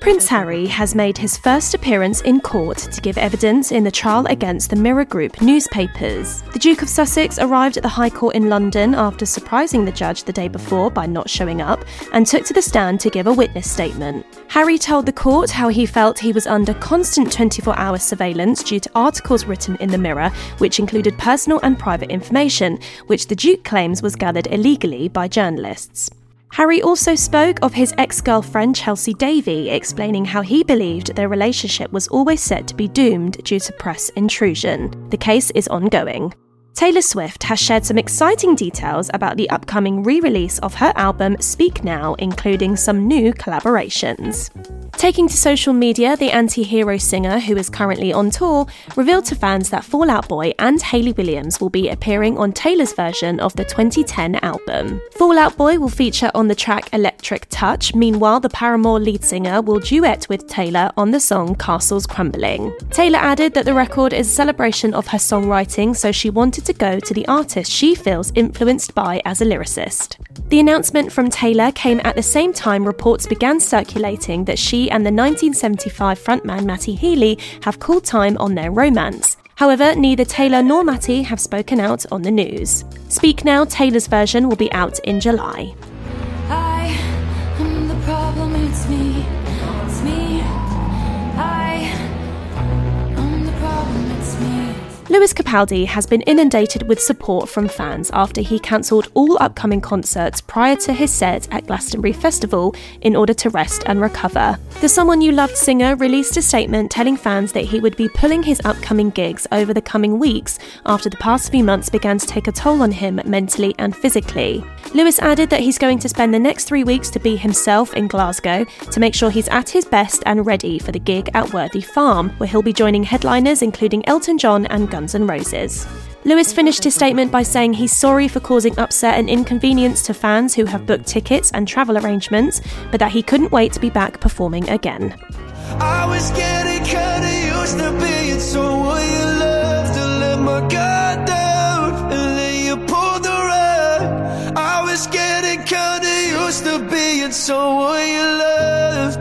Prince Harry has made his first appearance in court to give evidence in the trial against the Mirror Group newspapers. The Duke of Sussex arrived at the High Court in London after surprising the judge the day before by not showing up and took to the stand to give a witness statement. Harry told the court how he felt he was under constant 24 hour surveillance due to articles written in the Mirror, which included personal and private information, which the Duke claims was gathered illegally by journalists. Harry also spoke of his ex girlfriend Chelsy Davy, explaining how he believed their relationship was always set to be doomed due to press intrusion. The case is ongoing. Taylor Swift has shared some exciting details about the upcoming re release of her album Speak Now, including some new collaborations. Taking to social media, the anti hero singer, who is currently on tour, revealed to fans that Fall Out Boy and Hayley Williams will be appearing on Taylor's version of the 2010 album. Fall Out Boy will feature on the track Electric Touch, meanwhile, the Paramore lead singer will duet with Taylor on the song Castles Crumbling. Taylor added that the record is a celebration of her songwriting, so she wanted to go to the artist she feels influenced by as a lyricist. The announcement from Taylor came at the same time reports began circulating that she and the 1975 frontman Matty Healy have called time on their romance. However, neither Taylor nor Matty have spoken out on the news. Speak Now, Taylor's version will be out in July. Lewis Capaldi has been inundated with support from fans after he cancelled all upcoming concerts prior to his set at Glastonbury Festival in order to rest and recover. The Someone You Loved singer released a statement telling fans that he would be pulling his upcoming gigs over the coming weeks after the past few months began to take a toll on him mentally and physically. Lewis added that he's going to spend the next three weeks to be himself in Glasgow to make sure he's at his best and ready for the gig at Worthy Farm, where he'll be joining headliners including Elton John and Guns Guns N' Roses. Lewis finished his statement by saying he's sorry for causing upset and inconvenience to fans who have booked tickets and travel arrangements, but that he couldn't wait to be back performing again. I was getting kinda used to being someone you love to let my guard down and then you pulled the rug. I was getting kinda used to being someone you loved.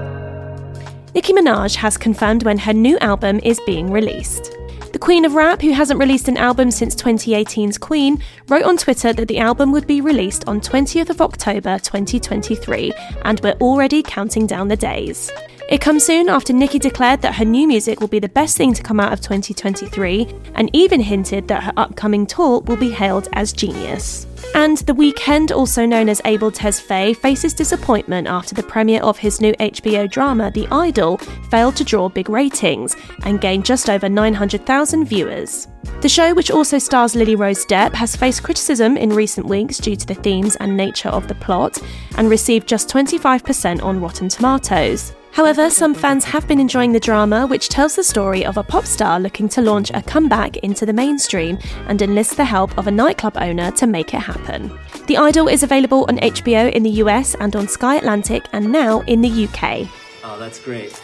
Nicki Minaj has confirmed when her new album is being released. Queen of Rap, who hasn't released an album since 2018's Queen, wrote on Twitter that the album would be released on 20th of October 2023, and we're already counting down the days. It comes soon after Nicki declared that her new music will be the best thing to come out of 2023, and even hinted that her upcoming tour will be hailed as genius. And The Weeknd, also known as Abel Tesfaye, faces disappointment after the premiere of his new HBO drama, The Idol, failed to draw big ratings and gained just over 900,000 viewers. The show, which also stars Lily Rose Depp, has faced criticism in recent weeks due to the themes and nature of the plot and received just 25% on Rotten Tomatoes. However, some fans have been enjoying the drama, which tells the story of a pop star looking to launch a comeback into the mainstream and enlist the help of a nightclub owner to make it happen. The Idol is available on HBO in the US and on Sky Atlantic and now in the UK. Oh, that's great.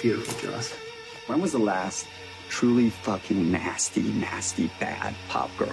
Beautiful, Joss. When was the last truly fucking nasty, nasty, bad pop girl?